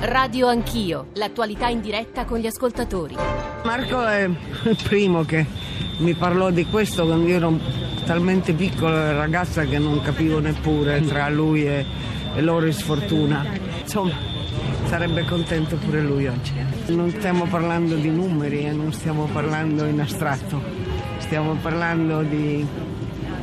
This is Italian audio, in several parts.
Radio Anch'io, l'attualità in diretta con gli ascoltatori. Marco è il primo che mi parlò di questo quando io ero talmente piccola ragazza che non capivo neppure tra lui e, e Loris Fortuna. Insomma, sarebbe contento pure lui oggi. Non stiamo parlando di numeri e non stiamo parlando in astratto, stiamo parlando di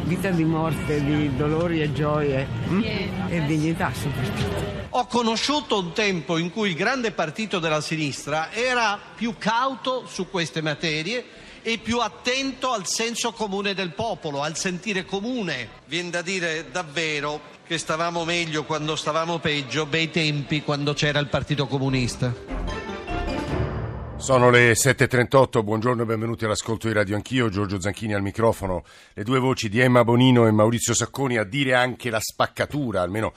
vita di morte, di dolori e gioie hm? e dignità soprattutto. Ho conosciuto un tempo in cui il grande partito della sinistra era più cauto su queste materie e più attento al senso comune del popolo, al sentire comune. Viene da dire davvero che stavamo meglio quando stavamo peggio, bei tempi quando c'era il Partito Comunista. Sono le 7.38, buongiorno e benvenuti all'ascolto di Radio Anch'io, Giorgio Zanchini al microfono, le due voci di Emma Bonino e Maurizio Sacconi a dire anche la spaccatura, almeno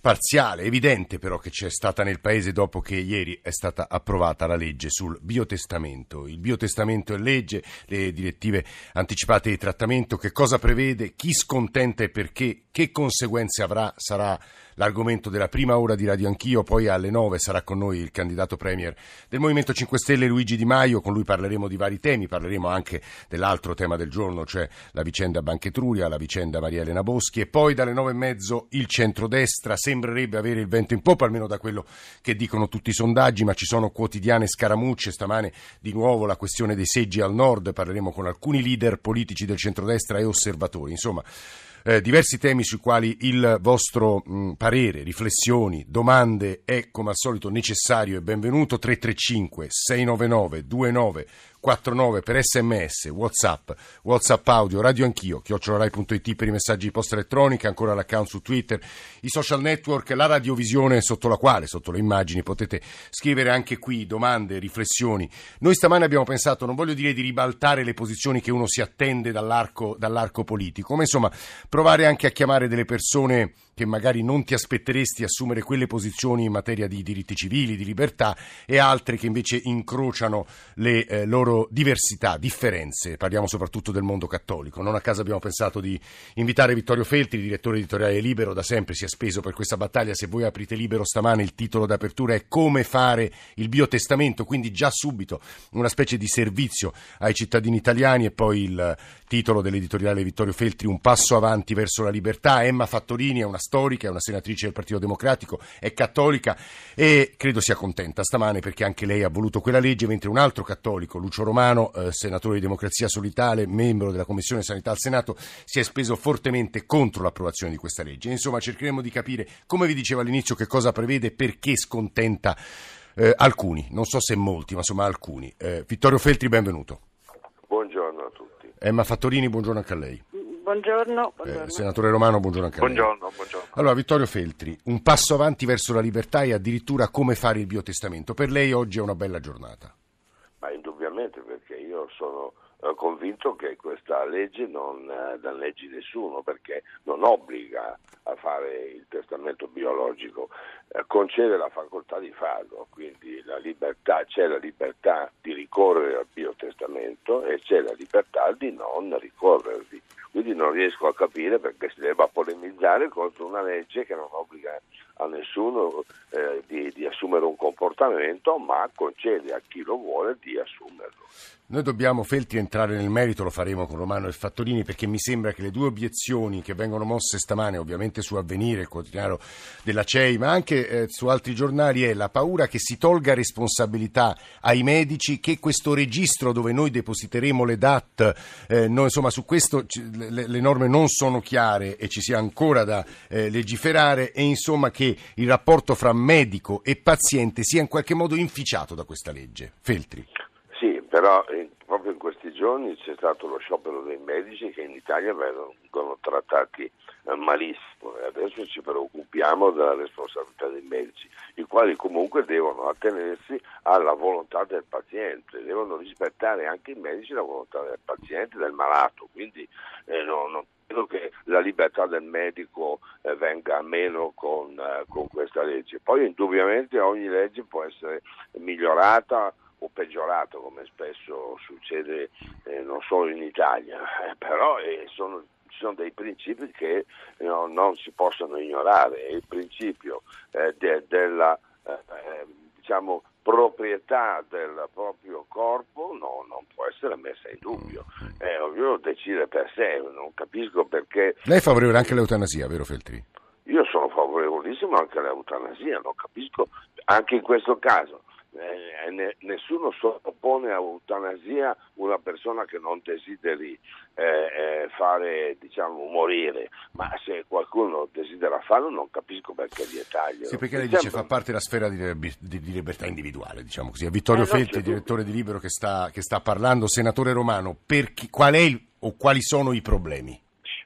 parziale, evidente però che c'è stata nel Paese dopo che ieri è stata approvata la legge sul biotestamento. Il biotestamento è legge, le direttive anticipate di trattamento, che cosa prevede, chi scontenta e perché, che conseguenze avrà, sarà l'argomento della prima ora di Radio Anch'io, poi alle 9 sarà con noi il candidato premier del Movimento 5 Stelle Luigi Di Maio, con lui parleremo di vari temi, parleremo anche dell'altro tema del giorno, cioè la vicenda Banchetruria, la vicenda Maria Elena Boschi. E poi dalle 9 e mezzo il centrodestra. Sembrerebbe avere il vento in poppa, almeno da quello che dicono tutti i sondaggi, ma ci sono quotidiane scaramucce, stamane di nuovo la questione dei seggi al nord, parleremo con alcuni leader politici del centrodestra e osservatori, insomma eh, diversi temi sui quali il vostro mh, parere, riflessioni, domande è come al solito necessario e benvenuto. 335 699 29 49 per sms, whatsapp, whatsapp audio, radio anch'io, chiocciolarai.it per i messaggi di posta elettronica, ancora l'account su Twitter, i social network, la radiovisione sotto la quale, sotto le immagini, potete scrivere anche qui domande, riflessioni. Noi stamane abbiamo pensato, non voglio dire di ribaltare le posizioni che uno si attende dall'arco, dall'arco politico, ma insomma provare anche a chiamare delle persone che magari non ti aspetteresti assumere quelle posizioni in materia di diritti civili, di libertà e altre che invece incrociano le eh, loro diversità, differenze. Parliamo soprattutto del mondo cattolico. Non a caso abbiamo pensato di invitare Vittorio Feltri, direttore editoriale Libero, da sempre si è speso per questa battaglia. Se voi aprite Libero stamane il titolo d'apertura è Come fare il biotestamento, quindi già subito una specie di servizio ai cittadini italiani e poi il titolo dell'editoriale Vittorio Feltri Un passo avanti verso la libertà. Emma Fattorini è una storica, è una senatrice del Partito Democratico, è cattolica e credo sia contenta stamane perché anche lei ha voluto quella legge, mentre un altro cattolico, Lucio Romano, eh, senatore di Democrazia Solitale, membro della Commissione Sanità al Senato, si è speso fortemente contro l'approvazione di questa legge. Insomma, cercheremo di capire, come vi dicevo all'inizio, che cosa prevede e perché scontenta eh, alcuni, non so se molti, ma insomma alcuni. Eh, Vittorio Feltri, benvenuto. Buongiorno a tutti. Emma Fattorini, buongiorno anche a lei. Buongiorno, buongiorno. Eh, senatore Romano, buongiorno anche a lei. Buongiorno, buongiorno. Allora, Vittorio Feltri, un passo avanti verso la libertà e addirittura come fare il biotestamento. Per lei oggi è una bella giornata. Ma indubbiamente perché io sono convinto che questa legge non eh, danneggi nessuno perché non obbliga a fare il testamento biologico, eh, concede la facoltà di farlo, quindi la libertà, c'è la libertà di ricorrere al biotestamento e c'è la libertà di non ricorrervi. Quindi non riesco a capire perché si debba polemizzare contro una legge che non obbliga a nessuno eh, di, di, assumere un comportamento, ma concede a chi lo vuole di assumerlo. Noi dobbiamo, Feltri, entrare nel merito, lo faremo con Romano e Fattorini, perché mi sembra che le due obiezioni che vengono mosse stamane, ovviamente su Avvenire, il quotidiano della CEI, ma anche eh, su altri giornali, è la paura che si tolga responsabilità ai medici, che questo registro dove noi depositeremo le DAT, eh, noi, insomma su questo le, le, norme non sono chiare e ci sia ancora da eh, legiferare e insomma che il rapporto fra medico e paziente sia in qualche modo inficiato da questa legge. Feltri. Sì, però proprio in questi giorni c'è stato lo sciopero dei medici che in Italia vengono trattati eh, malissimo e adesso ci preoccupiamo della responsabilità dei medici, i quali comunque devono attenersi alla volontà del paziente, devono rispettare anche i medici la volontà del paziente, del malato, quindi eh, non, non credo che la libertà del medico eh, venga a meno con, eh, con, questa legge. Poi indubbiamente ogni legge può essere migliorata o peggiorata come spesso succede eh, non solo in Italia, eh, però eh, sono, ci sono dei principi che no, non si possono ignorare. Il principio eh, de, della diciamo, proprietà del proprio corpo no, non può essere messa in dubbio. Eh, ognuno decide per sé, non capisco perché... Lei è favorevole anche all'eutanasia, vero Feltri? Io sono favorevolissimo anche all'eutanasia, non capisco anche in questo caso. Eh, ne, nessuno sottopone a eutanasia una persona che non desideri eh, eh, fare, diciamo, morire, ma se qualcuno desidera farlo non capisco perché vietarglielo. Sì, perché lei dice fa parte della sfera di, di, libertà individuale, diciamo così. È Vittorio Eh, Feltri, direttore di Libero, che sta, che sta parlando. Senatore Romano, per chi- qual è il- o quali sono i problemi?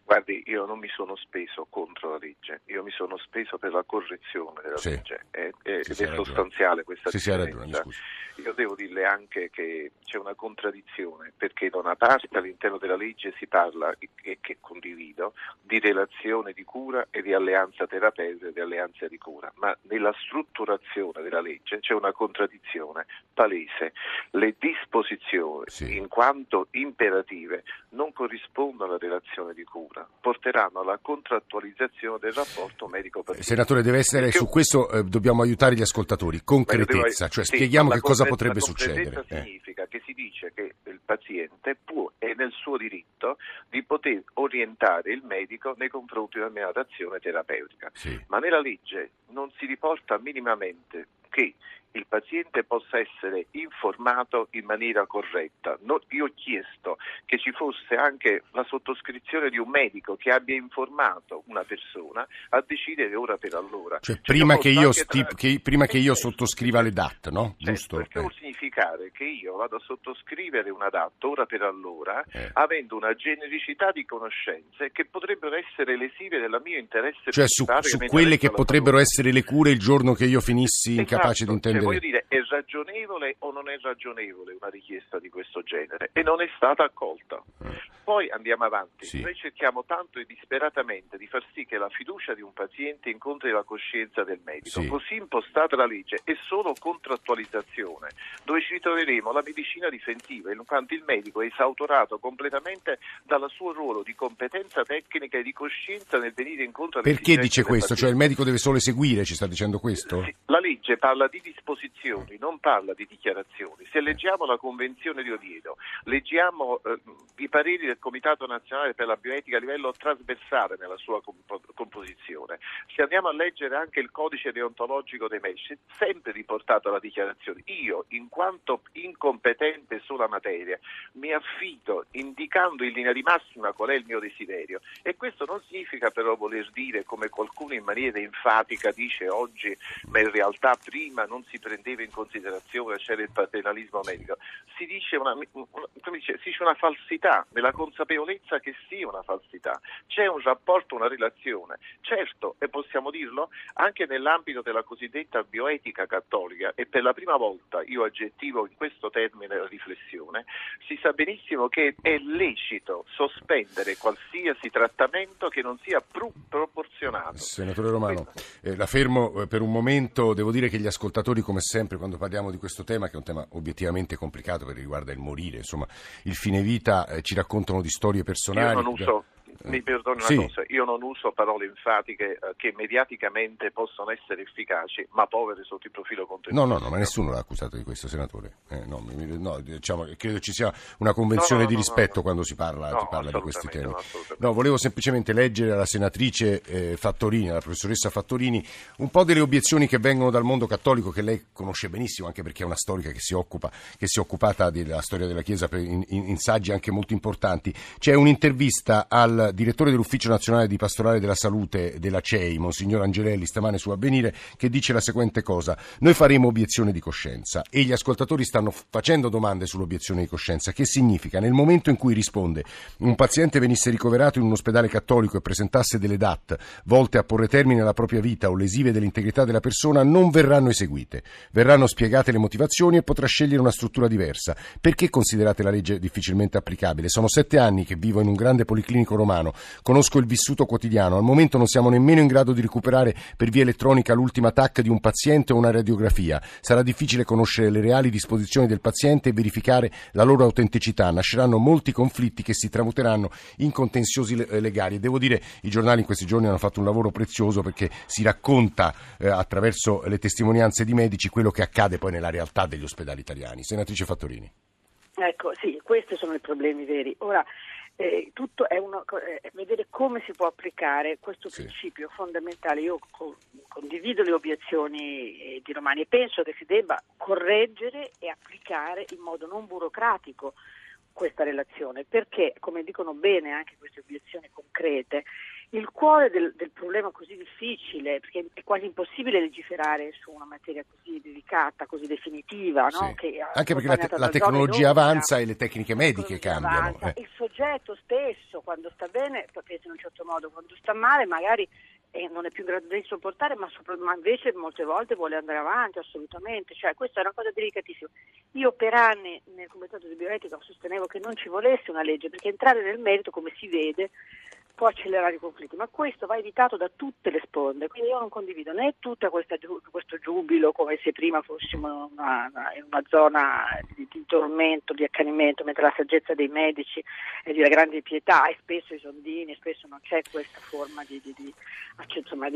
Guardi, io non mi sono speso contro la legge, io mi sono speso per la correzione della Sì. legge è- è- ed è ha ragione. sostanziale questa ha differenza. scusi. Io devo dirle anche che c'è una contraddizione, perché da una parte all'interno della legge si parla, e che condivido, di relazione di cura e di alleanza terapeutica e di alleanza di cura, ma nella strutturazione della legge c'è una contraddizione palese. Le disposizioni, Sì. in quanto imperative, non corrispondono alla relazione di cura, porteranno alla contrattualizzazione del rapporto medico-paziente. Senatore, deve essere Perché- su questo eh, dobbiamo aiutare gli ascoltatori. Concretezza, cioè sì, spieghiamo che cosa potrebbe succedere. concretezza Eh. significa che si dice che il paziente può, è nel suo diritto di poter orientare il medico nei confronti di una determinata azione terapeutica. Sì. Ma nella legge non si riporta minimamente che il paziente possa essere informato in maniera corretta. No- io ho chiesto che ci fosse anche la sottoscrizione di un medico che abbia informato una persona a decidere ora per allora. Cioè, Cioè, prima, che io, anche tra- che- prima che io sottoscriva le DAT, no? Certo, Giusto? perché Eh. vuol significare che io vado a sottoscrivere una DAT ora per allora, Eh. avendo una genericità di conoscenze che potrebbero essere lesive del mio interesse Cioè su, su quelle che potrebbero essere le cure il giorno che io finissi incapace Esatto, di intendere. Voglio dire, è ragionevole o non è ragionevole una richiesta di questo genere? E non è stata accolta. Poi andiamo avanti. Sì. Noi cerchiamo tanto e disperatamente di far sì che la fiducia di un paziente incontri la coscienza del medico. Sì. Così impostata la legge è solo contrattualizzazione, dove ci ritroveremo la medicina difensiva, in quanto il medico è esautorato completamente dal suo ruolo di competenza tecnica e di coscienza nel venire incontro alle Perché dice questo? Cioè il medico deve solo eseguire, ci sta dicendo questo? Sì, legge parla di disposizioni, non parla di dichiarazioni. Se leggiamo la Convenzione di Oviedo, leggiamo eh, i pareri del Comitato Nazionale per la Bioetica a livello trasversale nella sua compo- composizione, se andiamo a leggere anche il codice deontologico dei medici, sempre riportato la dichiarazione. Io, in quanto incompetente sulla materia, mi affido indicando in linea di massima qual è il mio desiderio. E questo non significa però voler dire, come qualcuno in maniera enfatica dice oggi, ma in realtà prima non si prendeva in considerazione, c'era il paternalismo medico. Si dice una, una- dice, si dice una falsità, nella consapevolezza che sia una falsità. C'è un rapporto, una relazione. Certo, e possiamo dirlo, anche nell'ambito della cosiddetta bioetica cattolica, e per la prima volta io aggettivo in questo termine la riflessione, si sa benissimo che è lecito sospendere qualsiasi trattamento che non sia pru- proporzionato. Senatore Romano, eh, la fermo eh, per un momento. Devo dire che gli ascoltatori, come sempre, quando parliamo di questo tema, che è un tema obiettivamente complicato perché riguarda il morire, insomma, il fine vita, eh, ci raccontano di storie personali. Io non uso, mi perdoni una Sì. cosa, io non uso parole enfatiche eh, che mediaticamente possono essere efficaci, ma povere sotto il profilo contenuto. No, no, no, ma nessuno l'ha accusato di questo, senatore. Eh, no, no, diciamo, credo ci sia una convenzione No, di rispetto quando si parla, si parla di questi temi. no, volevo semplicemente leggere alla senatrice eh, Fattorini, alla professoressa Fattorini, un po' delle obiezioni che vengono dal mondo cattolico, che lei conosce benissimo, anche perché è una storica che si, occupa, che si è occupata della storia della Chiesa in, in- in saggi anche molto importanti. C'è un'intervista al direttore dell'Ufficio Nazionale di Pastorale della Salute della CEI, Monsignor Angelelli, stamane su Avvenire, che dice la seguente cosa. Noi faremo obiezione di coscienza e gli ascoltatori stanno facendo domande sull'obiezione di coscienza. Che significa? Nel momento in cui risponde un paziente venisse ricoverato in un ospedale cattolico e presentasse delle DAT volte a porre termine alla propria vita o lesive dell'integrità della persona, non verranno eseguite. Verranno spiegate le motivazioni e potrà scegliere una struttura diversa. Perché considerate la legge difficilmente applicabile? Sono sette anni che vivo in un grande policlinico romano quotidiano, conosco il vissuto quotidiano. Al momento non siamo nemmeno in grado di recuperare per via elettronica l'ultima TAC di un paziente o una radiografia. Sarà difficile conoscere le reali disposizioni del paziente e verificare la loro autenticità. Nasceranno molti conflitti che si tramuteranno in contenziosi legali. Devo dire, i giornali in questi giorni hanno fatto un lavoro prezioso perché si racconta eh, attraverso le testimonianze di medici quello che accade poi nella realtà degli ospedali italiani. Senatrice Fattorini. Ecco, sì, questi sono i problemi veri. Ora, eh, tutto è, uno, è, vedere come si può applicare questo sì. principio fondamentale. Io co- condivido le obiezioni eh, di Romani e penso che si debba correggere e applicare in modo non burocratico questa relazione, perché, come dicono bene anche queste obiezioni concrete, il cuore del, del, problema così difficile, perché è quasi impossibile legiferare su una materia così delicata, così definitiva. Sì. No? Anche perché la, te- la tecnologia avanza e le tecniche mediche cambiano. Eh. Il soggetto stesso, quando sta bene, pensa in un certo modo, quando sta male magari eh, non è più in grado di sopportare, ma, sopra- ma, invece molte volte vuole andare avanti, assolutamente. Cioè, questa è una cosa delicatissima. Io per anni nel Comitato di Bioetica sostenevo che non ci volesse una legge, perché entrare nel merito, come si vede, può accelerare i conflitti, ma questo va evitato da tutte le sponde, quindi io non condivido né tutto questo giubilo come se prima fossimo in una, in una zona di, di, tormento, di accanimento, mentre la saggezza dei medici è di grande pietà e spesso i sondini, spesso non c'è questa forma di, di, di insomma,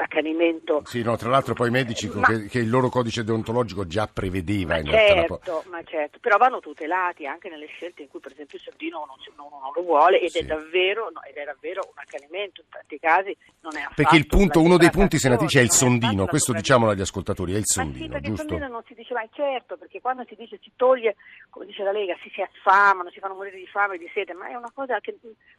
accanimento. Sì, no, tra l'altro poi i medici ma, che, che, il loro codice deontologico già prevedeva in certo, realtà. Ma certo, però vanno tutelati anche nelle scelte in cui per esempio il sondino non, non, non lo vuole ed sì. è davvero... No, ed è è davvero un accanimento, in tanti casi non è affatto Perché il punto, uno dei punti, senatrice, è il sondino, questo diciamolo agli ascoltatori, è il sondino, Ma sì, giusto? il sondino non si dice mai certo, perché quando si dice si toglie, come dice la Lega, si si affamano, si fanno morire di fame e di sete, ma è una cosa che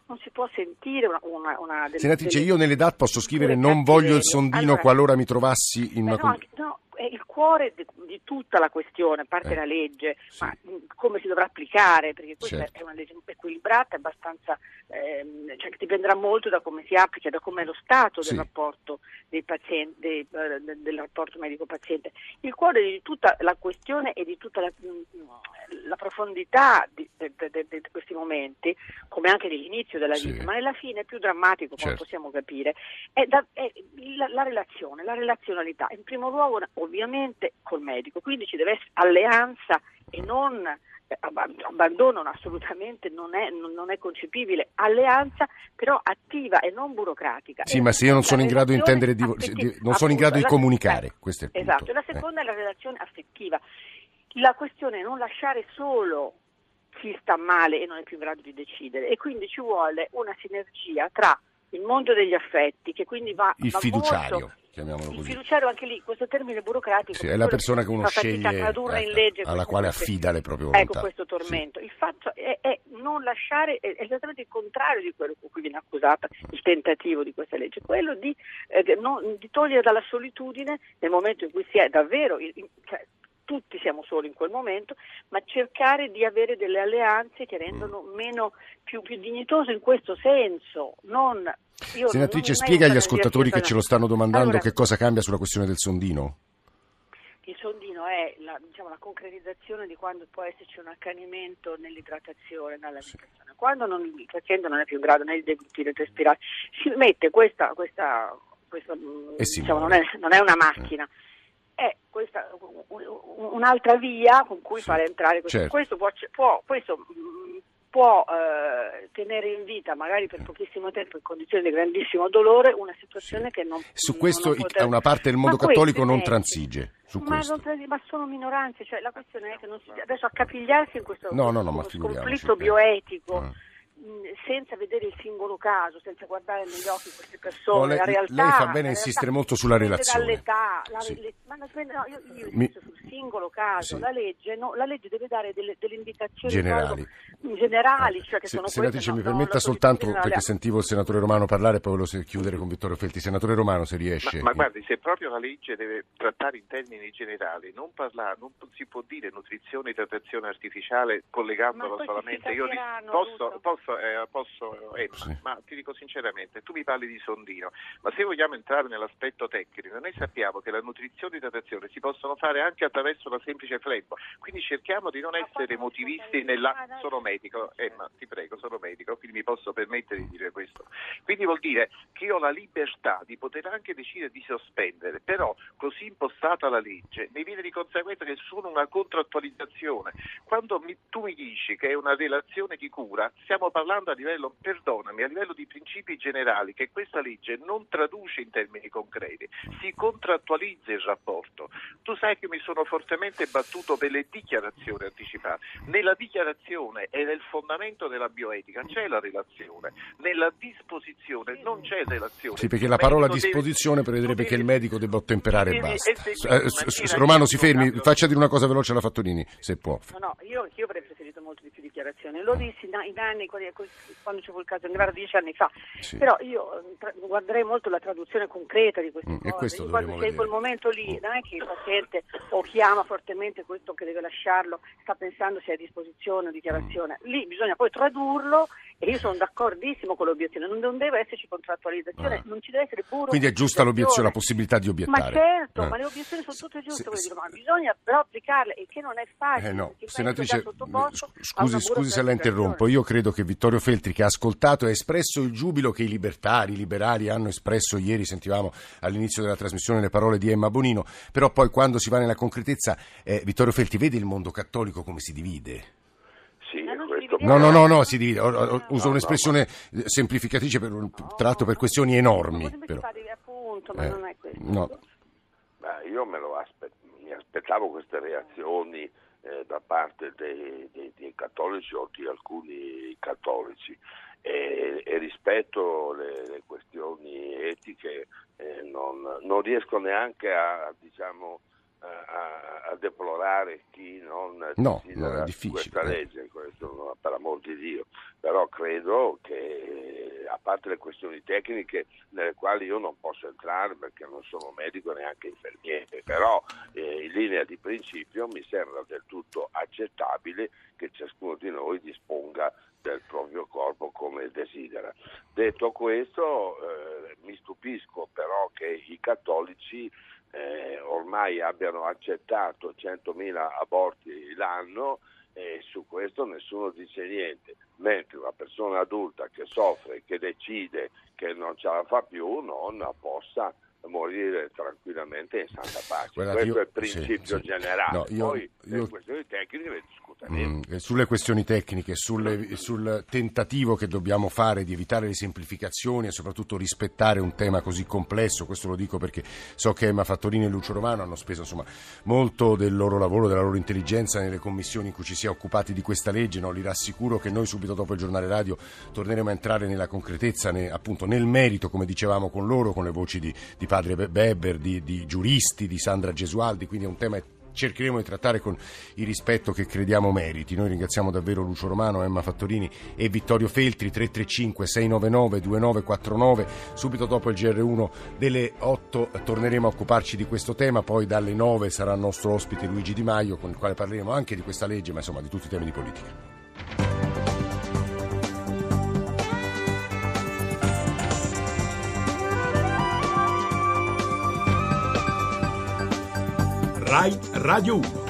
non si può sentire una, una, una delle, Senatrice, delle, io nelle DAT posso scrivere non voglio il sondino allora, qualora mi trovassi in una... No, anche, no, è il cuore di, di, tutta la questione, a parte eh, la legge, sì. ma come si dovrà applicare, perché questa certo. è una legge equilibrata, abbastanza, ehm, cioè dipenderà molto da come si applica, da come è lo stato sì. del rapporto dei pazienti, dei, uh, del rapporto medico-paziente. Il cuore di tutta la questione e di tutta la, la profondità di, di, di, questi momenti, come anche dell'inizio della vita, sì. ma nella fine è più drammatico, come certo. possiamo capire, è, da, è la, la, relazione, la relazionalità. In primo luogo, ovviamente, col medico, quindi ci deve essere alleanza e non eh, abbandono assolutamente non è, non è, concepibile, alleanza però attiva e non burocratica. Sì, ma se io non sono in grado di intendere, di, di, non sono in grado di comunicare, eh, questo è il Esatto, punto. la seconda eh. è la relazione affettiva. La questione è non lasciare solo chi sta male e non è più in grado di decidere e quindi ci vuole una sinergia tra il mondo degli affetti che quindi va... Il va fiduciario. Molto, chiamiamolo così. Il fiduciario anche lì, questo termine burocratico. Sì, è la persona che uno sceglie, ecco, legge, alla quale affida le proprie volontà. Ecco questo tormento. Sì. Il fatto è, è, non lasciare, è esattamente il contrario di quello con cui viene accusata il tentativo di questa legge, quello di, eh, non, di togliere dalla solitudine nel momento in cui si è davvero, cioè, tutti siamo soli in quel momento, ma cercare di avere delle alleanze che rendono mm. meno, più, più dignitoso in questo senso. Non, Senatrice, spiega agli ascoltatori che ce lo stanno domandando allora, che cosa cambia sulla questione del sondino. Il sondino è la, diciamo, la, concretizzazione di quando può esserci un accanimento nell'idratazione, nell'alimentazione. Sì. Quando non, il paziente non è più in grado né di deglutire né di respirare, si mette questa, questa, questa diciamo, non, è, non, è, una macchina. Mm è questa, un'altra via con cui sì, fare entrare questo. Certo. Questo può, può, questo mm, può eh, tenere in vita, magari per pochissimo tempo, in condizioni di grandissimo dolore, una situazione sì. che non Su questo non poter... una parte del mondo ma cattolico non transige. Ma, non, ma, sono minoranze, cioè la questione è che non si, adesso accapigliarsi in questo no, no, no, conflitto bioetico. Ah senza vedere il singolo caso, senza guardare negli occhi queste persone, no, lei, la realtà. Lei fa bene insistere molto sulla relazione. Dall'età, la, sì. le, ma no, io, io Mi... sul singolo caso, sì. la, legge, no, la, legge, deve dare delle, delle indicazioni generali, generali cioè che sì, sono Senatrice, queste, mi permetta soltanto, perché sentivo il senatore Romano parlare, poi volevo chiudere con Vittorio Felti. Senatore Romano, se riesce. Ma, ma guardi, se proprio la legge deve trattare in termini generali, non, parla, non si può dire nutrizione e idratazione artificiale collegandola solamente. Io posso, posso posso, eh, posso eh, sì. ma ti dico sinceramente, tu mi parli di sondino, ma se vogliamo entrare nell'aspetto tecnico, noi sappiamo che la nutrizione e idratazione si possono fare anche attraverso una semplice flebo, quindi cerchiamo di non essere motivisti nella... Sono medico, Emma, ti prego, sono medico, quindi mi posso permettere di dire questo. Quindi vuol dire che io ho la libertà di poter anche decidere di sospendere, però così impostata la legge mi viene di conseguenza che sono una contrattualizzazione. Quando mi, tu mi dici che è una relazione di cura, stiamo parlando a livello, perdonami, a livello di principi generali che questa legge non traduce in termini concreti, si contrattualizza il rapporto. Tu sai che mi sono fortemente battuto per le dichiarazioni anticipate. Nella dichiarazione e nel fondamento della bioetica c'è la relazione, nella disposizione non c'è relazione. Sì, perché la parola disposizione deve, prevederebbe che il medico debba ottemperare e basta. Eh, Romano, si fermi, faccia dire una cosa veloce alla Fattorini, se può. No, no, io, io preferito molto di più dichiarazioni. Lo dissi in anni, quando c'è fu il caso Nevada dieci anni fa. Sì. Però io tra, guarderei molto la traduzione concreta di queste mm, cose. Quando sei in quel momento lì, mm. non è che il paziente o chiama fortemente questo che deve lasciarlo, sta pensando se è a disposizione o dichiarazione. Mm. Lì bisogna poi tradurlo e io sono d'accordissimo con l'obiezione, non, non deve esserci contrattualizzazione, ah. non ci deve essere puro. Quindi è giusta l'obiezione, la possibilità di obiettare. Ma certo, eh. ma le obiezioni sono tutte giuste, se, dico, ma bisogna però applicarle e che non è facile. Eh no. Senatrice, scusi, scusi se la interrompo, io credo che Vittorio Feltri che ha ascoltato e ha espresso il giubilo che i libertari, i liberali hanno espresso ieri, sentivamo all'inizio della trasmissione le parole di Emma Bonino, però poi quando si va nella concretezza, eh, Vittorio Feltri vede il mondo cattolico come si divide? No, no, no, no, si divide. Uso un'espressione semplificatrice per un tratto per questioni enormi. Però. Appunto, ma eh, non è questo. No. Beh, io me lo aspett- mi aspettavo queste reazioni eh, da parte dei, dei, dei, cattolici o di alcuni cattolici e, e rispetto le, le questioni etiche eh, non, non, riesco neanche a, diciamo, a, a, deplorare chi non no, no è difficile. questa legge, questo, per amor di Dio, però credo che a parte le questioni tecniche nelle quali io non posso entrare perché non sono medico neanche infermiere, però eh, in linea di principio mi sembra del tutto accettabile che ciascuno di noi disponga del proprio corpo come desidera. Detto questo, eh, mi stupisco però che i cattolici eh, ormai abbiano accettato 100.000 aborti l'anno e su questo nessuno dice niente, mentre una persona adulta che soffre, che decide che non ce la fa più, non possa morire tranquillamente in santa pace. Guardate, Questo io, è il principio sì, generale. No, io, Poi io, le questioni tecniche le discuteremo. Mm, sulle questioni tecniche, sulle, sul tentativo che dobbiamo fare di evitare le semplificazioni e soprattutto rispettare un tema così complesso, questo lo dico perché so che Emma Fattorini e Lucio Romano hanno speso insomma, molto del loro lavoro, della loro intelligenza nelle commissioni in cui ci si è occupati di questa legge. No? Li rassicuro che noi subito dopo il giornale radio torneremo a entrare nella concretezza, ne, appunto nel merito, come dicevamo con loro, con le voci di, di padre Beber, di, di giuristi, di Sandra Gesualdi, quindi è un tema cercheremo di trattare con il rispetto che crediamo meriti. Noi ringraziamo davvero Lucio Romano, Emma Fattorini e Vittorio Feltri 335 699 2949. Subito dopo il GR1 delle 8 torneremo a occuparci di questo tema, poi dalle 9 sarà il nostro ospite Luigi Di Maio con il quale parleremo anche di questa legge, ma insomma di tutti i temi di politica. Rai Radio 1.